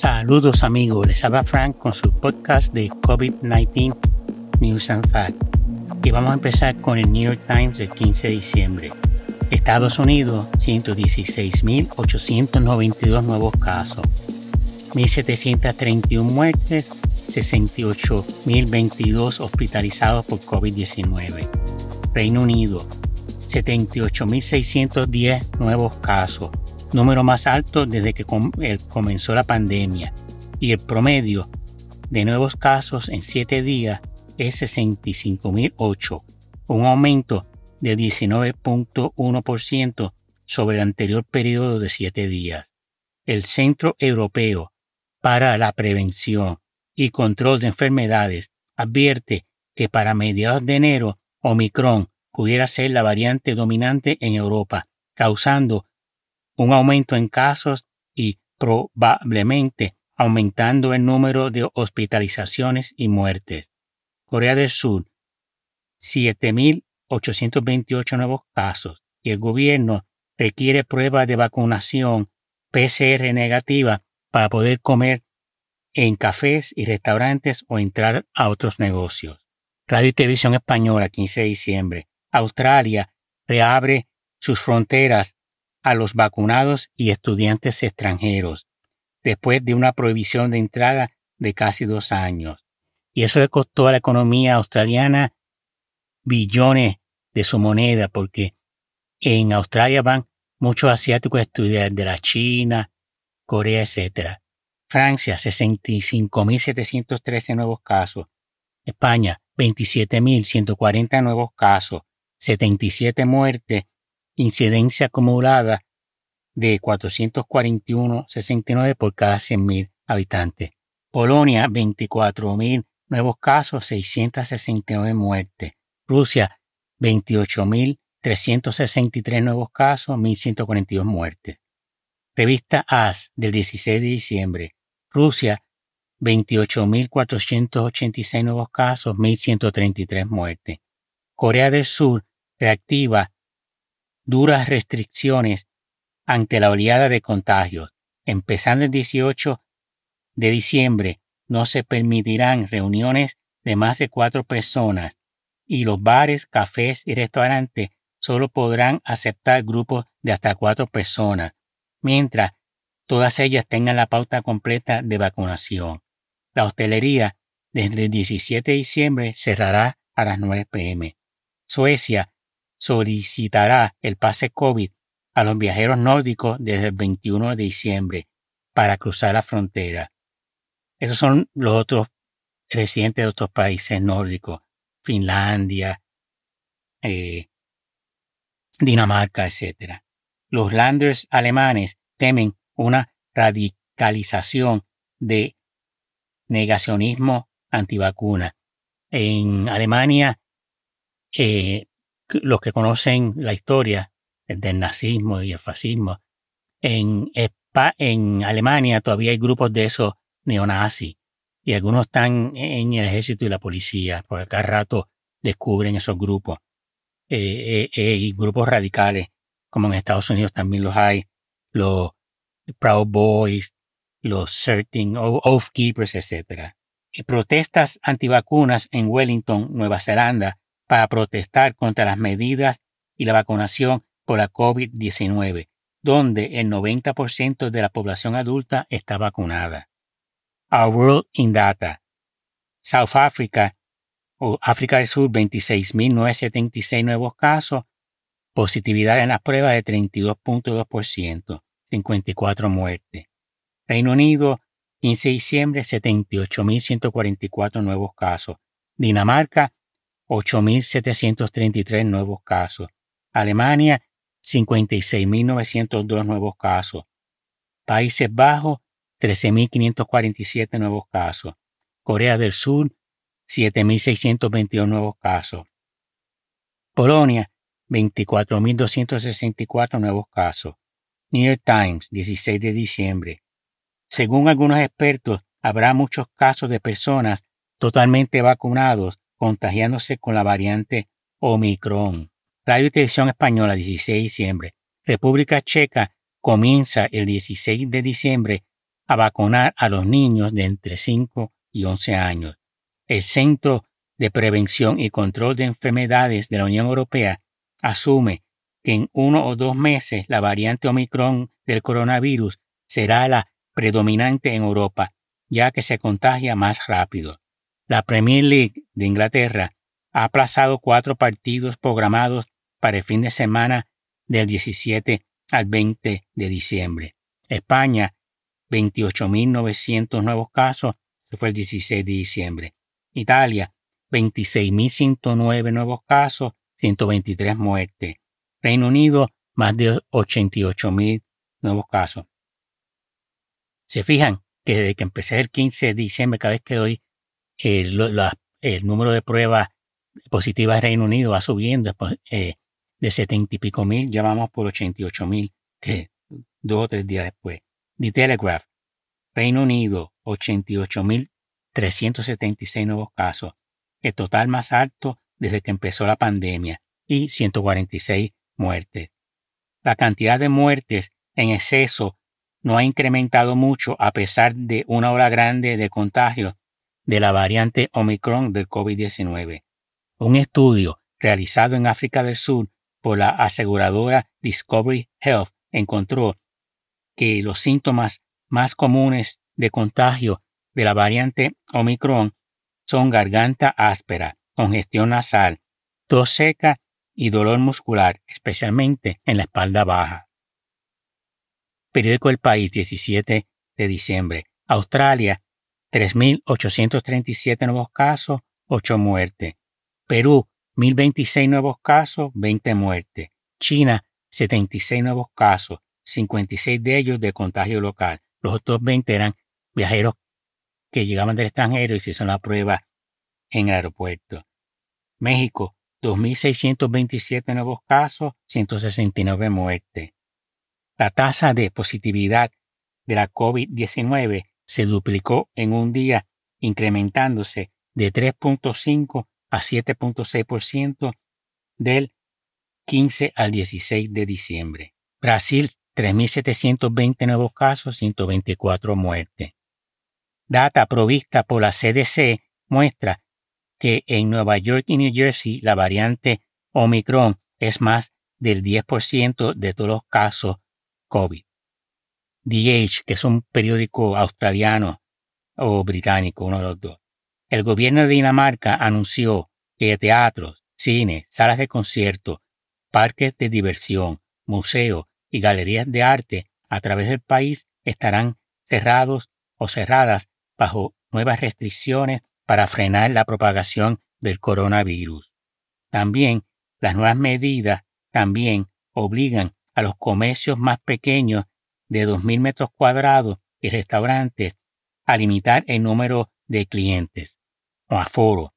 Saludos amigos, les habla Frank con su podcast de COVID-19 News and Facts. Y vamos a empezar con el New York Times del 15 de diciembre. Estados Unidos, 116.892 nuevos casos, 1.731 muertes, 68.022 hospitalizados por COVID-19. Reino Unido, 78.610 nuevos casos, número más alto desde que eh, comenzó la pandemia, y el promedio de nuevos casos en 7 días es 65.008, un aumento de 19.1% sobre el anterior periodo de 7 días. El Centro Europeo para la Prevención y Control de Enfermedades advierte que para mediados de enero Omicron pudiera ser la variante dominante en Europa, causando un aumento en casos y probablemente aumentando el número de hospitalizaciones y muertes. Corea del Sur, 7.828 nuevos casos y el gobierno requiere pruebas de vacunación PCR negativa para poder comer en cafés y restaurantes o entrar a otros negocios. Radio y Televisión Española, 15 de diciembre. Australia reabre sus fronteras a los vacunados y estudiantes extranjeros, después de una prohibición de entrada de casi dos años. Y eso le costó a la economía australiana billones de su moneda, porque en Australia van muchos asiáticos a estudiar de la China, Corea, etc. Francia, 65.713 nuevos casos. España, 27.140 nuevos casos, 77 muertes incidencia acumulada de 441,69 por cada 100.000 habitantes. Polonia, 24.000 nuevos casos, 669 muertes. Rusia, 28.363 nuevos casos, 1.142 muertes. Revista AS del 16 de diciembre. Rusia, 28.486 nuevos casos, 1.133 muertes. Corea del Sur reactiva duras restricciones ante la oleada de contagios. Empezando el 18 de diciembre, no se permitirán reuniones de más de cuatro personas y los bares, cafés y restaurantes solo podrán aceptar grupos de hasta cuatro personas, mientras todas ellas tengan la pauta completa de vacunación. La hostelería desde el 17 de diciembre cerrará a las 9 pm. Suecia solicitará el pase COVID a los viajeros nórdicos desde el 21 de diciembre para cruzar la frontera. Esos son los otros residentes de otros países nórdicos, Finlandia, eh, Dinamarca, etc. Los landers alemanes temen una radicalización de negacionismo antivacuna. En Alemania, eh, los que conocen la historia del nazismo y el fascismo, en, en Alemania todavía hay grupos de esos neonazis y algunos están en el ejército y la policía, por cada rato descubren esos grupos. Eh, eh, eh, y grupos radicales, como en Estados Unidos también los hay, los Proud Boys, los Certain Oath Keepers, etc. protestas antivacunas en Wellington, Nueva Zelanda, para protestar contra las medidas y la vacunación por la COVID-19, donde el 90% de la población adulta está vacunada. Our World in Data. South Africa o África del Sur, 26.976 nuevos casos, positividad en las pruebas de 32.2%, 54 muertes. Reino Unido, 15 de diciembre, 78.144 nuevos casos. Dinamarca, 8.733 nuevos casos. Alemania, 56.902 nuevos casos. Países Bajos, 13.547 nuevos casos. Corea del Sur, 7.622 nuevos casos. Polonia, 24.264 nuevos casos. New York Times, 16 de diciembre. Según algunos expertos, habrá muchos casos de personas totalmente vacunados contagiándose con la variante Omicron. Radio y Televisión Española, 16 de diciembre. República Checa comienza el 16 de diciembre a vacunar a los niños de entre 5 y 11 años. El Centro de Prevención y Control de Enfermedades de la Unión Europea asume que en uno o dos meses la variante Omicron del coronavirus será la predominante en Europa, ya que se contagia más rápido. La Premier League de Inglaterra ha aplazado cuatro partidos programados para el fin de semana del 17 al 20 de diciembre. España, 28.900 nuevos casos, se fue el 16 de diciembre. Italia, 26.109 nuevos casos, 123 muertes. Reino Unido, más de 88.000 nuevos casos. Se fijan que desde que empecé el 15 de diciembre, cada vez que doy el, número de pruebas positivas en Reino Unido va subiendo eh, de 70 y pico mil, ya vamos por 88 mil, que dos o tres días después. The Telegraph, Reino Unido, 88 mil 376 nuevos casos, el total más alto desde que empezó la pandemia, y 146 muertes. La cantidad de muertes en exceso no ha incrementado mucho a pesar de una ola grande de contagio de la variante Omicron del COVID-19. Un estudio realizado en África del Sur por la aseguradora Discovery Health encontró que los síntomas más comunes de contagio de la variante Omicron son garganta áspera, congestión nasal, tos seca y dolor muscular, especialmente en la espalda baja. Periódico El País, 17 de diciembre. Australia, 3.837 nuevos casos, 8 muertes. Perú, 1.026 nuevos casos, 20 muertes. China, 76 nuevos casos, 56 de ellos de contagio local. Los otros 20 eran viajeros que llegaban del extranjero y se hicieron la prueba en el aeropuerto. México, 2.627 nuevos casos, 169 muertes. La tasa de positividad de la COVID-19 se duplicó en un día, incrementándose de 3.5 a 7.6% del 15 al 16 de diciembre. Brasil, 3.720 nuevos casos, 124 muertes. Data provista por la CDC muestra que en Nueva York y New Jersey la variante Omicron es más del 10% de todos los casos COVID. DH, que es un periódico australiano o británico, uno de los dos, el gobierno de Dinamarca anunció que teatros, cines, salas de concierto, parques de diversión, museos y galerías de arte a través del país estarán cerrados o cerradas bajo nuevas restricciones para frenar la propagación del coronavirus. También las nuevas medidas también obligan a los comercios más pequeños de 2.000 metros cuadrados y restaurantes a limitar el número de clientes o aforo.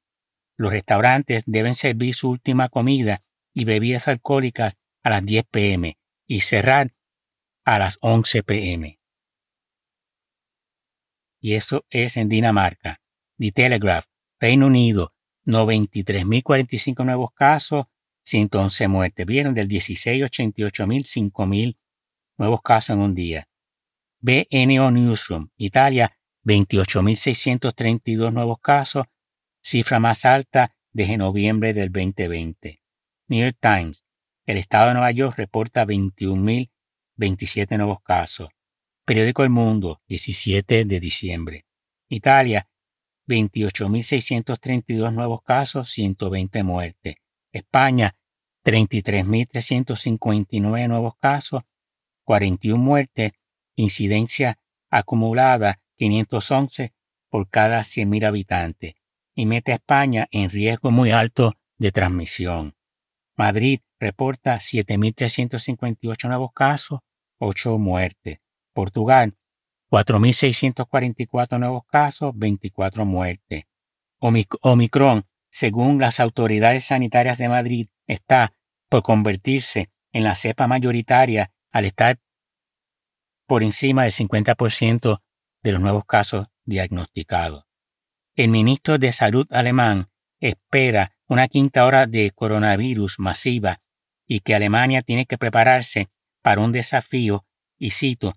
Los restaurantes deben servir su última comida y bebidas alcohólicas a las 10 pm y cerrar a las 11 pm. Y eso es en Dinamarca. The Telegraph, Reino Unido, 93.045 nuevos casos, 111 muertes. Vieron del 16, 88.000, 5.000 nuevos casos en un día. BNO Newsroom, Italia, 28.632 nuevos casos, cifra más alta desde noviembre del 2020. New York Times, el estado de Nueva York reporta 21.027 nuevos casos. Periódico El Mundo, 17 de diciembre. Italia, 28.632 nuevos casos, 120 muertes. España, 33.359 nuevos casos, 41 muertes, incidencia acumulada 511 por cada 100.000 habitantes y mete a España en riesgo muy alto de transmisión. Madrid reporta 7.358 nuevos casos, 8 muertes. Portugal, 4.644 nuevos casos, 24 muertes. Omicron, según las autoridades sanitarias de Madrid, está por convertirse en la cepa mayoritaria al estar por encima del 50% de los nuevos casos diagnosticados. El ministro de Salud alemán espera una quinta hora de coronavirus masiva y que Alemania tiene que prepararse para un desafío, y cito,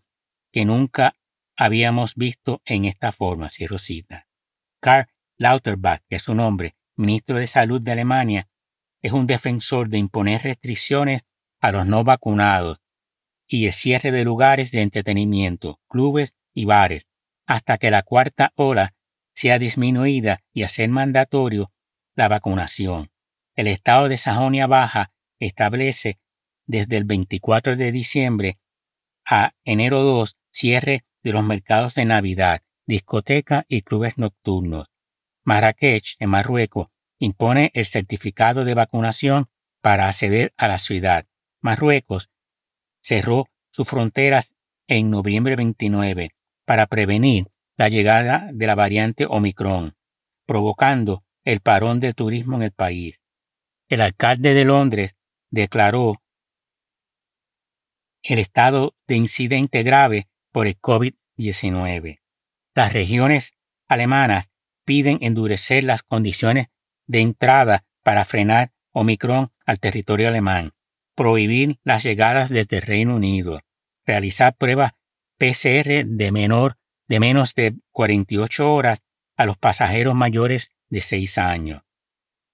que nunca habíamos visto en esta forma, cierro cita. Karl Lauterbach, que es su nombre, ministro de Salud de Alemania, es un defensor de imponer restricciones a los no vacunados y el cierre de lugares de entretenimiento, clubes y bares, hasta que la cuarta ola sea disminuida y hacer mandatorio la vacunación. El estado de Sajonia Baja establece desde el 24 de diciembre a enero 2 cierre de los mercados de Navidad, discoteca y clubes nocturnos. Marrakech, en Marruecos, impone el certificado de vacunación para acceder a la ciudad. Marruecos cerró sus fronteras en noviembre 29 para prevenir la llegada de la variante Omicron, provocando el parón de turismo en el país. El alcalde de Londres declaró el estado de incidente grave por el COVID-19. Las regiones alemanas piden endurecer las condiciones de entrada para frenar Omicron al territorio alemán, prohibir las llegadas desde Reino Unido, realizar pruebas PCR de menor de menos de 48 horas a los pasajeros mayores de 6 años.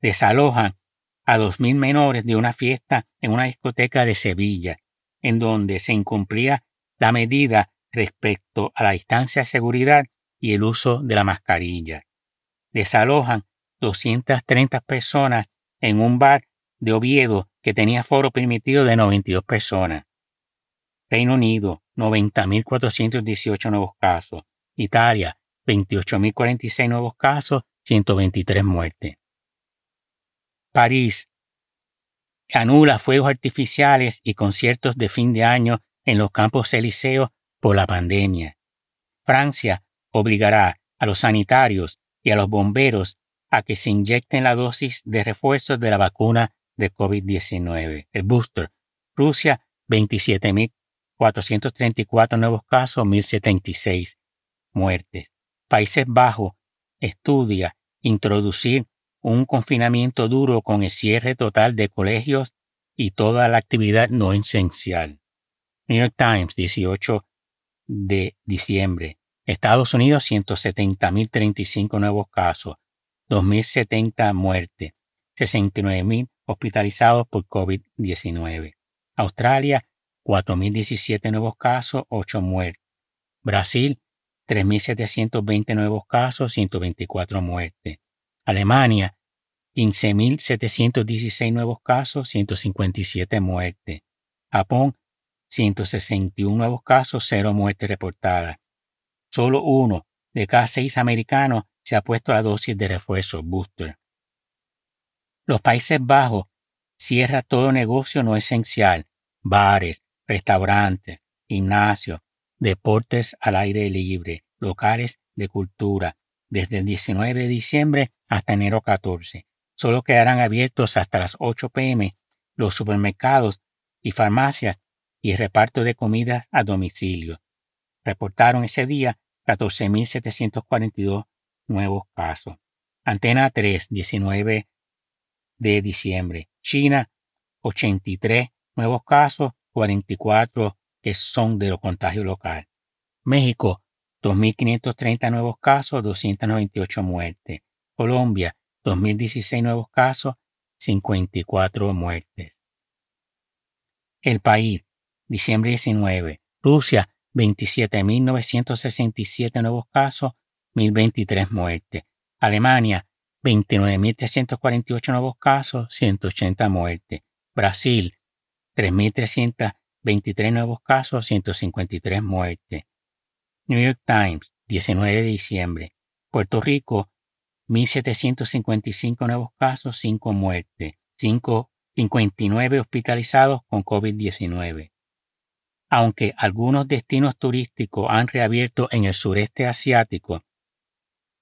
Desalojan a 2.000 menores de una fiesta en una discoteca de Sevilla, en donde se incumplía la medida respecto a la distancia de seguridad y el uso de la mascarilla. Desalojan 230 personas en un bar de Oviedo que tenía foro permitido de 92 personas. Reino Unido, 90.418 nuevos casos. Italia, 28.046 nuevos casos, 123 muertes. París, anula fuegos artificiales y conciertos de fin de año en los campos elíseos por la pandemia. Francia obligará a los sanitarios y a los bomberos a que se inyecten la dosis de refuerzos de la vacuna de COVID-19, el booster. Rusia, 27.434 nuevos casos, 1.076 muertes. Países Bajos estudia introducir un confinamiento duro con el cierre total de colegios y toda la actividad no esencial. New York Times, 18 de diciembre. Estados Unidos, 170.035 nuevos casos, 2.070 muertes, 69.000 hospitalizados por COVID-19. Australia, 4.017 nuevos casos, 8 muertes. Brasil, 3.720 nuevos casos, 124 muertes. Alemania, 15.716 nuevos casos, 157 muertes. Japón, 161 nuevos casos, 0 muertes reportadas. Solo uno de cada seis americanos se ha puesto la dosis de refuerzo booster. Los Países Bajos cierra todo negocio no esencial, bares, restaurantes, gimnasios, deportes al aire libre, locales de cultura, desde el 19 de diciembre hasta enero 14. Solo quedarán abiertos hasta las 8 pm los supermercados y farmacias y el reparto de comida a domicilio. Reportaron ese día 14.742 nuevos casos. Antena 3, 19 de diciembre. China, 83 nuevos casos, 44 que son de los contagios local. México, 2.530 nuevos casos, 298 muertes. Colombia, 2.016 nuevos casos, 54 muertes. El país, diciembre 19. Rusia, 27.967 nuevos casos, 1.023 muertes. Alemania, 29.348 nuevos casos, 180 muertes. Brasil, 3.323 nuevos casos, 153 muertes. New York Times, 19 de diciembre. Puerto Rico, 1.755 nuevos casos, 5 muertes. 5, 59 hospitalizados con COVID-19. Aunque algunos destinos turísticos han reabierto en el sureste asiático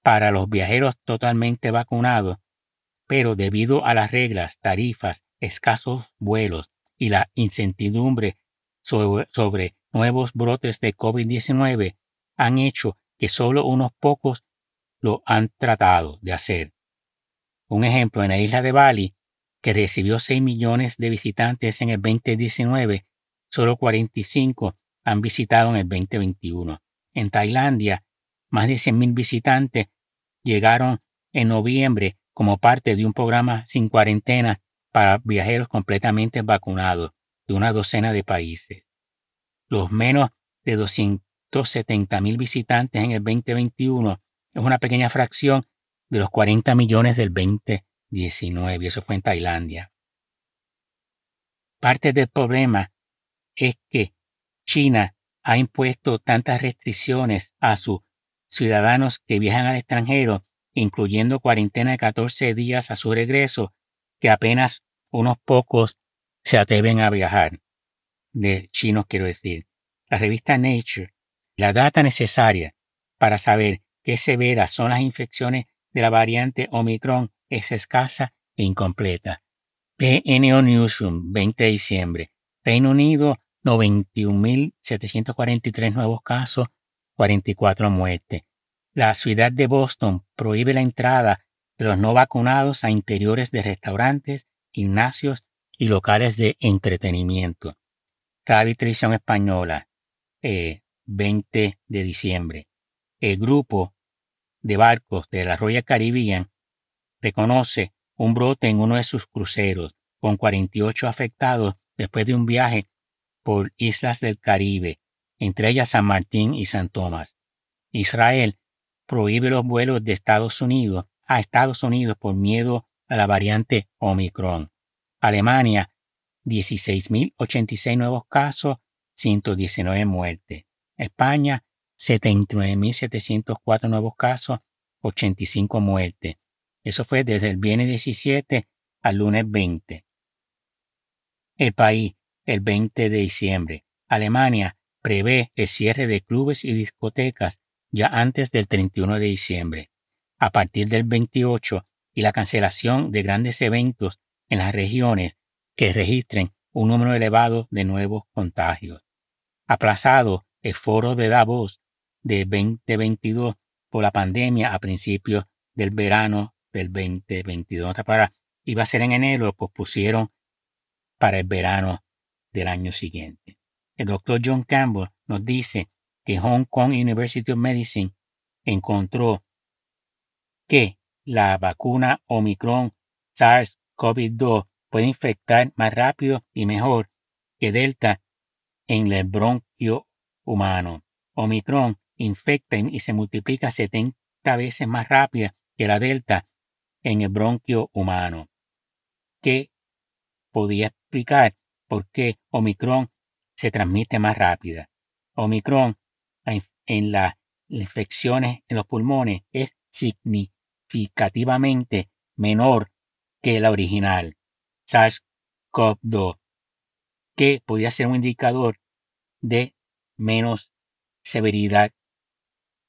para los viajeros totalmente vacunados, pero debido a las reglas, tarifas, escasos vuelos y la incertidumbre sobre, nuevos brotes de COVID-19, han hecho que solo unos pocos lo han tratado de hacer. Un ejemplo, en la isla de Bali, que recibió 6 millones de visitantes en el 2019, solo 45 han visitado en el 2021. En Tailandia, más de 100.000 visitantes llegaron en noviembre como parte de un programa sin cuarentena para viajeros completamente vacunados de una docena de países. Los menos de 270.000 visitantes en el 2021 es una pequeña fracción de los 40 millones del 2019, eso fue en Tailandia. Parte del problema es que China ha impuesto tantas restricciones a sus ciudadanos que viajan al extranjero, incluyendo cuarentena de 14 días a su regreso, que apenas unos pocos se atreven a viajar. De chinos quiero decir. La revista Nature, la data necesaria para saber qué severas son las infecciones de la variante Omicron es escasa e incompleta. PNO Newsroom, 20 de diciembre. Reino Unido, 91.743 nuevos casos, 44 muertes. La ciudad de Boston prohíbe la entrada de los no vacunados a interiores de restaurantes, gimnasios y locales de entretenimiento. Radio y Televisión Española, 20 eh, de diciembre. El grupo de barcos de la Royal Caribbean reconoce un brote en uno de sus cruceros, con 48 afectados después de un viaje por islas del Caribe, entre ellas San Martín y San Tomás. Israel prohíbe los vuelos de Estados Unidos a Estados Unidos por miedo a la variante Omicron. Alemania, 16.086 nuevos casos, 119 muertes. España, 79.704 nuevos casos, 85 muertes. Eso fue desde el viernes 17 al lunes 20. El país, el 20 de diciembre. Alemania prevé el cierre de clubes y discotecas ya antes del 31 de diciembre. A partir del 28 y la cancelación de grandes eventos en las regiones que registren un número elevado de nuevos contagios. Aplazado el foro de Davos de 2022 por la pandemia a principios del verano del 2022. Para, iba a ser en enero, pues pusieron para el verano del año siguiente. El doctor John Campbell nos dice que Hong Kong University of Medicine encontró que la vacuna Omicron SARS-CoV-2 puede infectar más rápido y mejor que Delta en el bronquio humano. Omicron infecta y se multiplica 70 veces más rápido que la Delta en el bronquio humano. ¿Qué podía explicar por qué Omicron se transmite más rápida. Omicron en las infecciones en los pulmones es significativamente menor que la original, SARS-CoV-2, que podía ser un indicador de menos severidad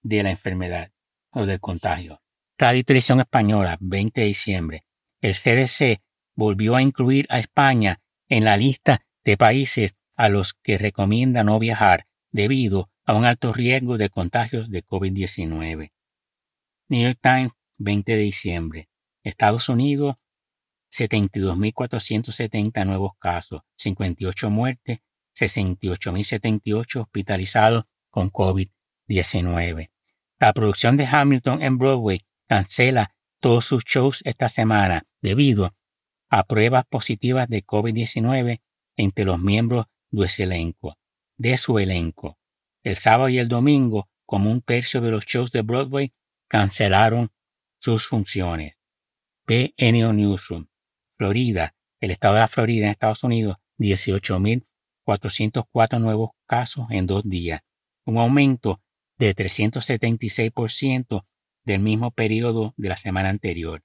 de la enfermedad o del contagio. Radio Televisión Española, 20 de diciembre. El CDC volvió a incluir a España en la lista de países a los que recomienda no viajar debido a un alto riesgo de contagios de COVID-19. New York Times, 20 de diciembre. Estados Unidos, 72.470 nuevos casos, 58 muertes, 68.078 hospitalizados con COVID-19. La producción de Hamilton en Broadway cancela todos sus shows esta semana debido a pruebas positivas de COVID-19 entre los miembros de su elenco. De su elenco. El sábado y el domingo, como un tercio de los shows de Broadway, cancelaron sus funciones. PNO Newsroom, Florida, el estado de Florida en Estados Unidos, 18.404 nuevos casos en dos días, un aumento de 376% del mismo periodo de la semana anterior.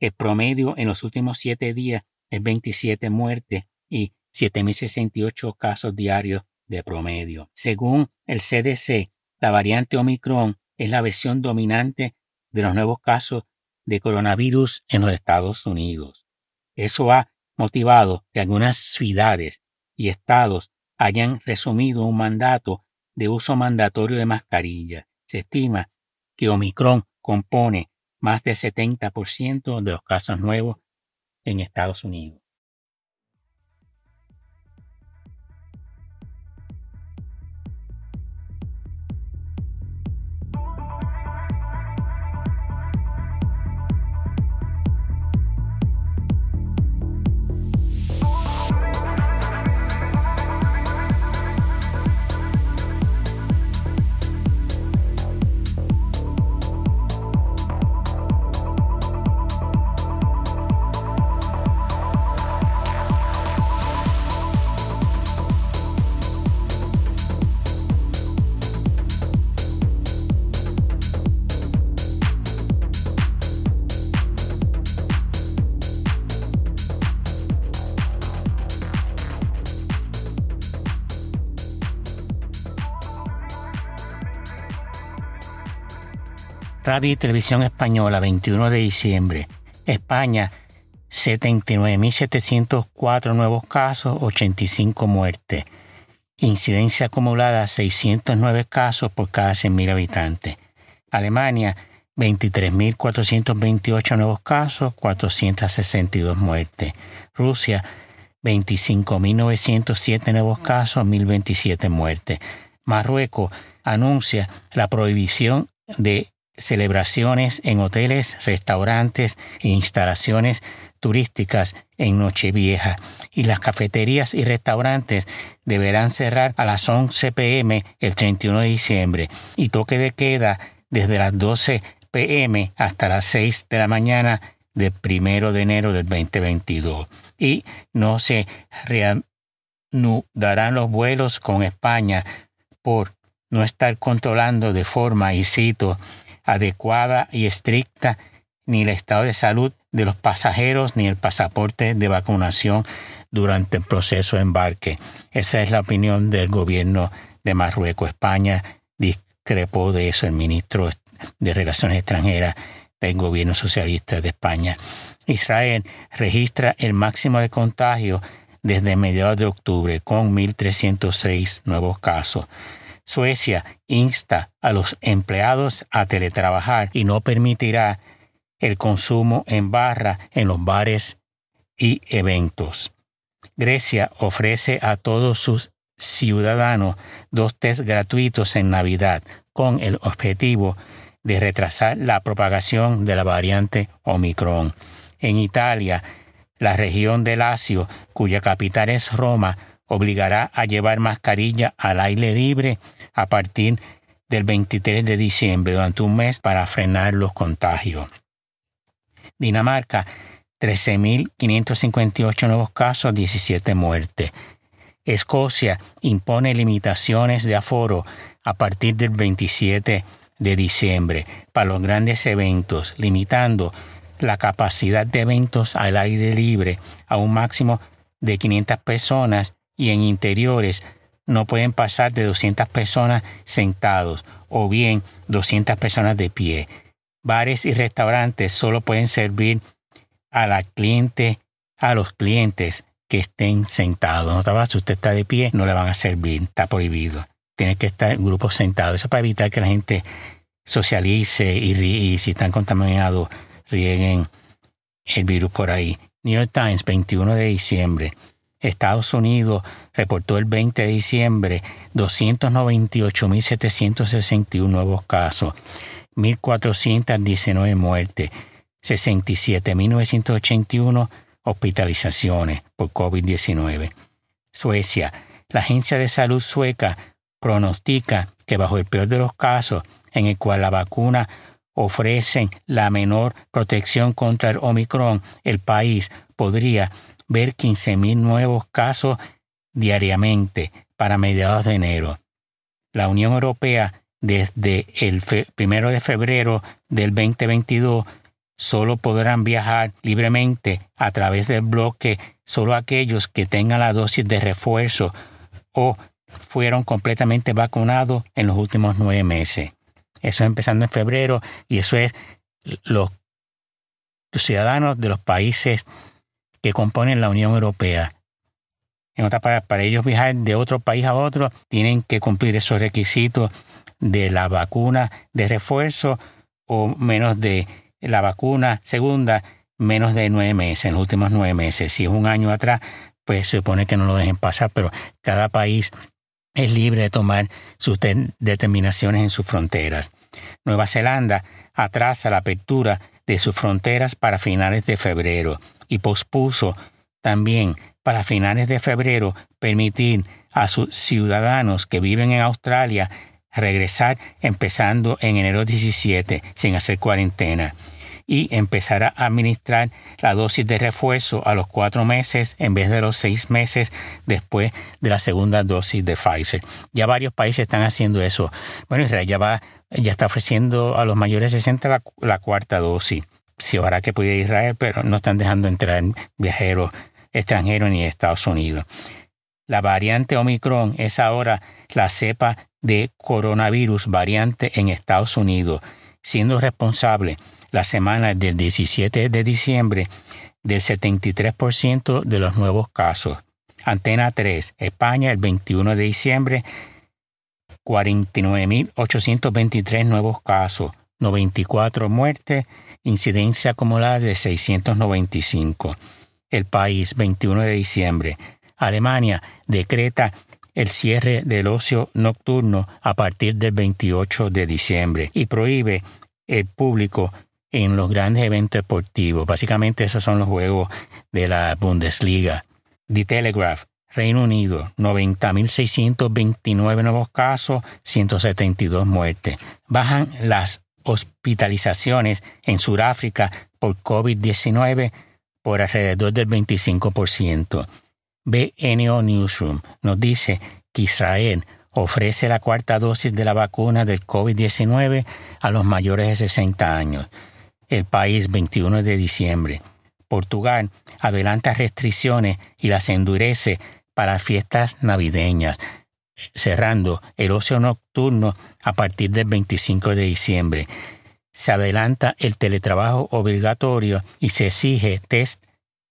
El promedio en los últimos siete días es 27 muertes y 7.068 casos diarios de promedio. Según el CDC, la variante Omicron es la versión dominante de los nuevos casos de coronavirus en los Estados Unidos. Eso ha motivado que algunas ciudades y estados hayan resumido un mandato de uso mandatorio de mascarilla. Se estima que Omicron compone más del 70% de los casos nuevos en Estados Unidos. Radio y Televisión Española, 21 de diciembre. España, 79.704 nuevos casos, 85 muertes. Incidencia acumulada 609 casos por cada 100.000 habitantes. Alemania, 23.428 nuevos casos, 462 muertes. Rusia, 25.907 nuevos casos, 1.027 muertes. Marruecos anuncia la prohibición de celebraciones en hoteles, restaurantes e instalaciones turísticas en Nochevieja. Y las cafeterías y restaurantes deberán cerrar a las 11 pm el 31 de diciembre. Y toque de queda desde las 12 pm hasta las 6 de la mañana del 1 de enero del 2022 y no se reanudarán los vuelos con España por no estar controlando de forma, y cito, adecuada y estricta ni el estado de salud de los pasajeros ni el pasaporte de vacunación durante el proceso de embarque. Esa es la opinión del gobierno de Marruecos. España discrepó de eso el ministro de Relaciones Extranjeras del gobierno socialista de España. Israel registra el máximo de contagio desde mediados de octubre con 1.306 nuevos casos. Suecia insta a los empleados a teletrabajar y no permitirá el consumo en barra en los bares y eventos. Grecia ofrece a todos sus ciudadanos dos test gratuitos en Navidad con el objetivo de retrasar la propagación de la variante Omicron. En Italia, la región de Lacio, cuya capital es Roma, obligará a llevar mascarilla al aire libre a partir del 23 de diciembre durante un mes para frenar los contagios. Dinamarca, 13.558 nuevos casos, 17 muertes. Escocia impone limitaciones de aforo a partir del 27 de diciembre para los grandes eventos, limitando la capacidad de eventos al aire libre a un máximo de 500 personas y en interiores no pueden pasar de 200 personas sentados o bien 200 personas de pie. Bares y restaurantes solo pueden servir a la cliente, a los clientes que estén sentados. No si usted está de pie, no le van a servir, está prohibido. Tiene que estar en grupos sentados. Eso para evitar que la gente socialice y, y si están contaminados, rieguen el virus por ahí. New York Times, 21 de diciembre. Estados Unidos reportó el 20 de diciembre 298.761 nuevos casos, 1.419 muertes, 67.981 hospitalizaciones por COVID-19. Suecia. La Agencia de Salud sueca pronostica que bajo el peor de los casos, en el cual la vacuna ofrece la menor protección contra el Omicron, el país podría ver 15.000 nuevos casos diariamente para mediados de enero. La Unión Europea desde el primero de febrero del 2022 solo podrán viajar libremente a través del bloque solo aquellos que tengan la dosis de refuerzo o fueron completamente vacunados en los últimos nueve meses. Eso es empezando en febrero y eso es los ciudadanos de los países que componen la Unión Europea. En otras palabras, para ellos viajar de otro país a otro, tienen que cumplir esos requisitos de la vacuna de refuerzo o menos de la vacuna segunda, menos de nueve meses, en los últimos nueve meses. Si es un año atrás, pues se supone que no lo dejen pasar, pero cada país es libre de tomar sus determinaciones en sus fronteras. Nueva Zelanda atrasa la apertura de sus fronteras para finales de febrero y pospuso también para finales de febrero permitir a sus ciudadanos que viven en Australia regresar empezando en enero 17 sin hacer cuarentena y empezar a administrar la dosis de refuerzo a los cuatro meses en vez de los seis meses después de la segunda dosis de Pfizer. Ya varios países están haciendo eso. Bueno, Israel ya, va, ya está ofreciendo a los mayores de 60 la cuarta dosis si ahora que puede Israel, pero no están dejando entrar viajeros extranjeros ni Estados Unidos. La variante Omicron es ahora la cepa de coronavirus variante en Estados Unidos siendo responsable la semana del 17 de diciembre del 73% de los nuevos casos. Antena 3, España, el 21 de diciembre, 49.823 nuevos casos, 94 muertes, incidencia acumulada de 695. El país, 21 de diciembre. Alemania decreta el cierre del ocio nocturno a partir del 28 de diciembre y prohíbe el público en los grandes eventos deportivos. Básicamente esos son los juegos de la Bundesliga. The Telegraph, Reino Unido, 90.629 nuevos casos, 172 muertes. Bajan las hospitalizaciones en Sudáfrica por COVID-19 por alrededor del 25%. BNO Newsroom nos dice que Israel ofrece la cuarta dosis de la vacuna del COVID-19 a los mayores de 60 años. El país 21 de diciembre. Portugal adelanta restricciones y las endurece para fiestas navideñas, cerrando el ocio nocturno a partir del 25 de diciembre. Se adelanta el teletrabajo obligatorio y se exige test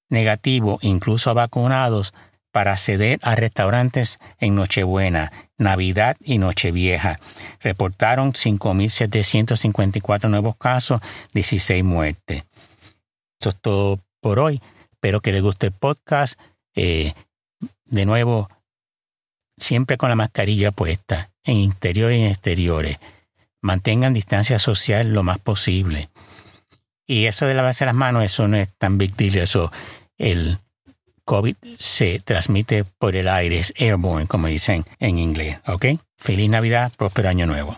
negativo incluso a vacunados para acceder a restaurantes en Nochebuena, Navidad y Nochevieja. Reportaron 5.754 nuevos casos, 16 muertes. Esto es todo por hoy. Espero que les guste el podcast. Eh, de nuevo, siempre con la mascarilla puesta, en interiores y en exteriores. Mantengan distancia social lo más posible. Y eso de lavarse las manos, eso no es tan big deal. El COVID se transmite por el aire, airborne, como dicen en inglés. ¿Ok? Feliz Navidad, próspero año nuevo.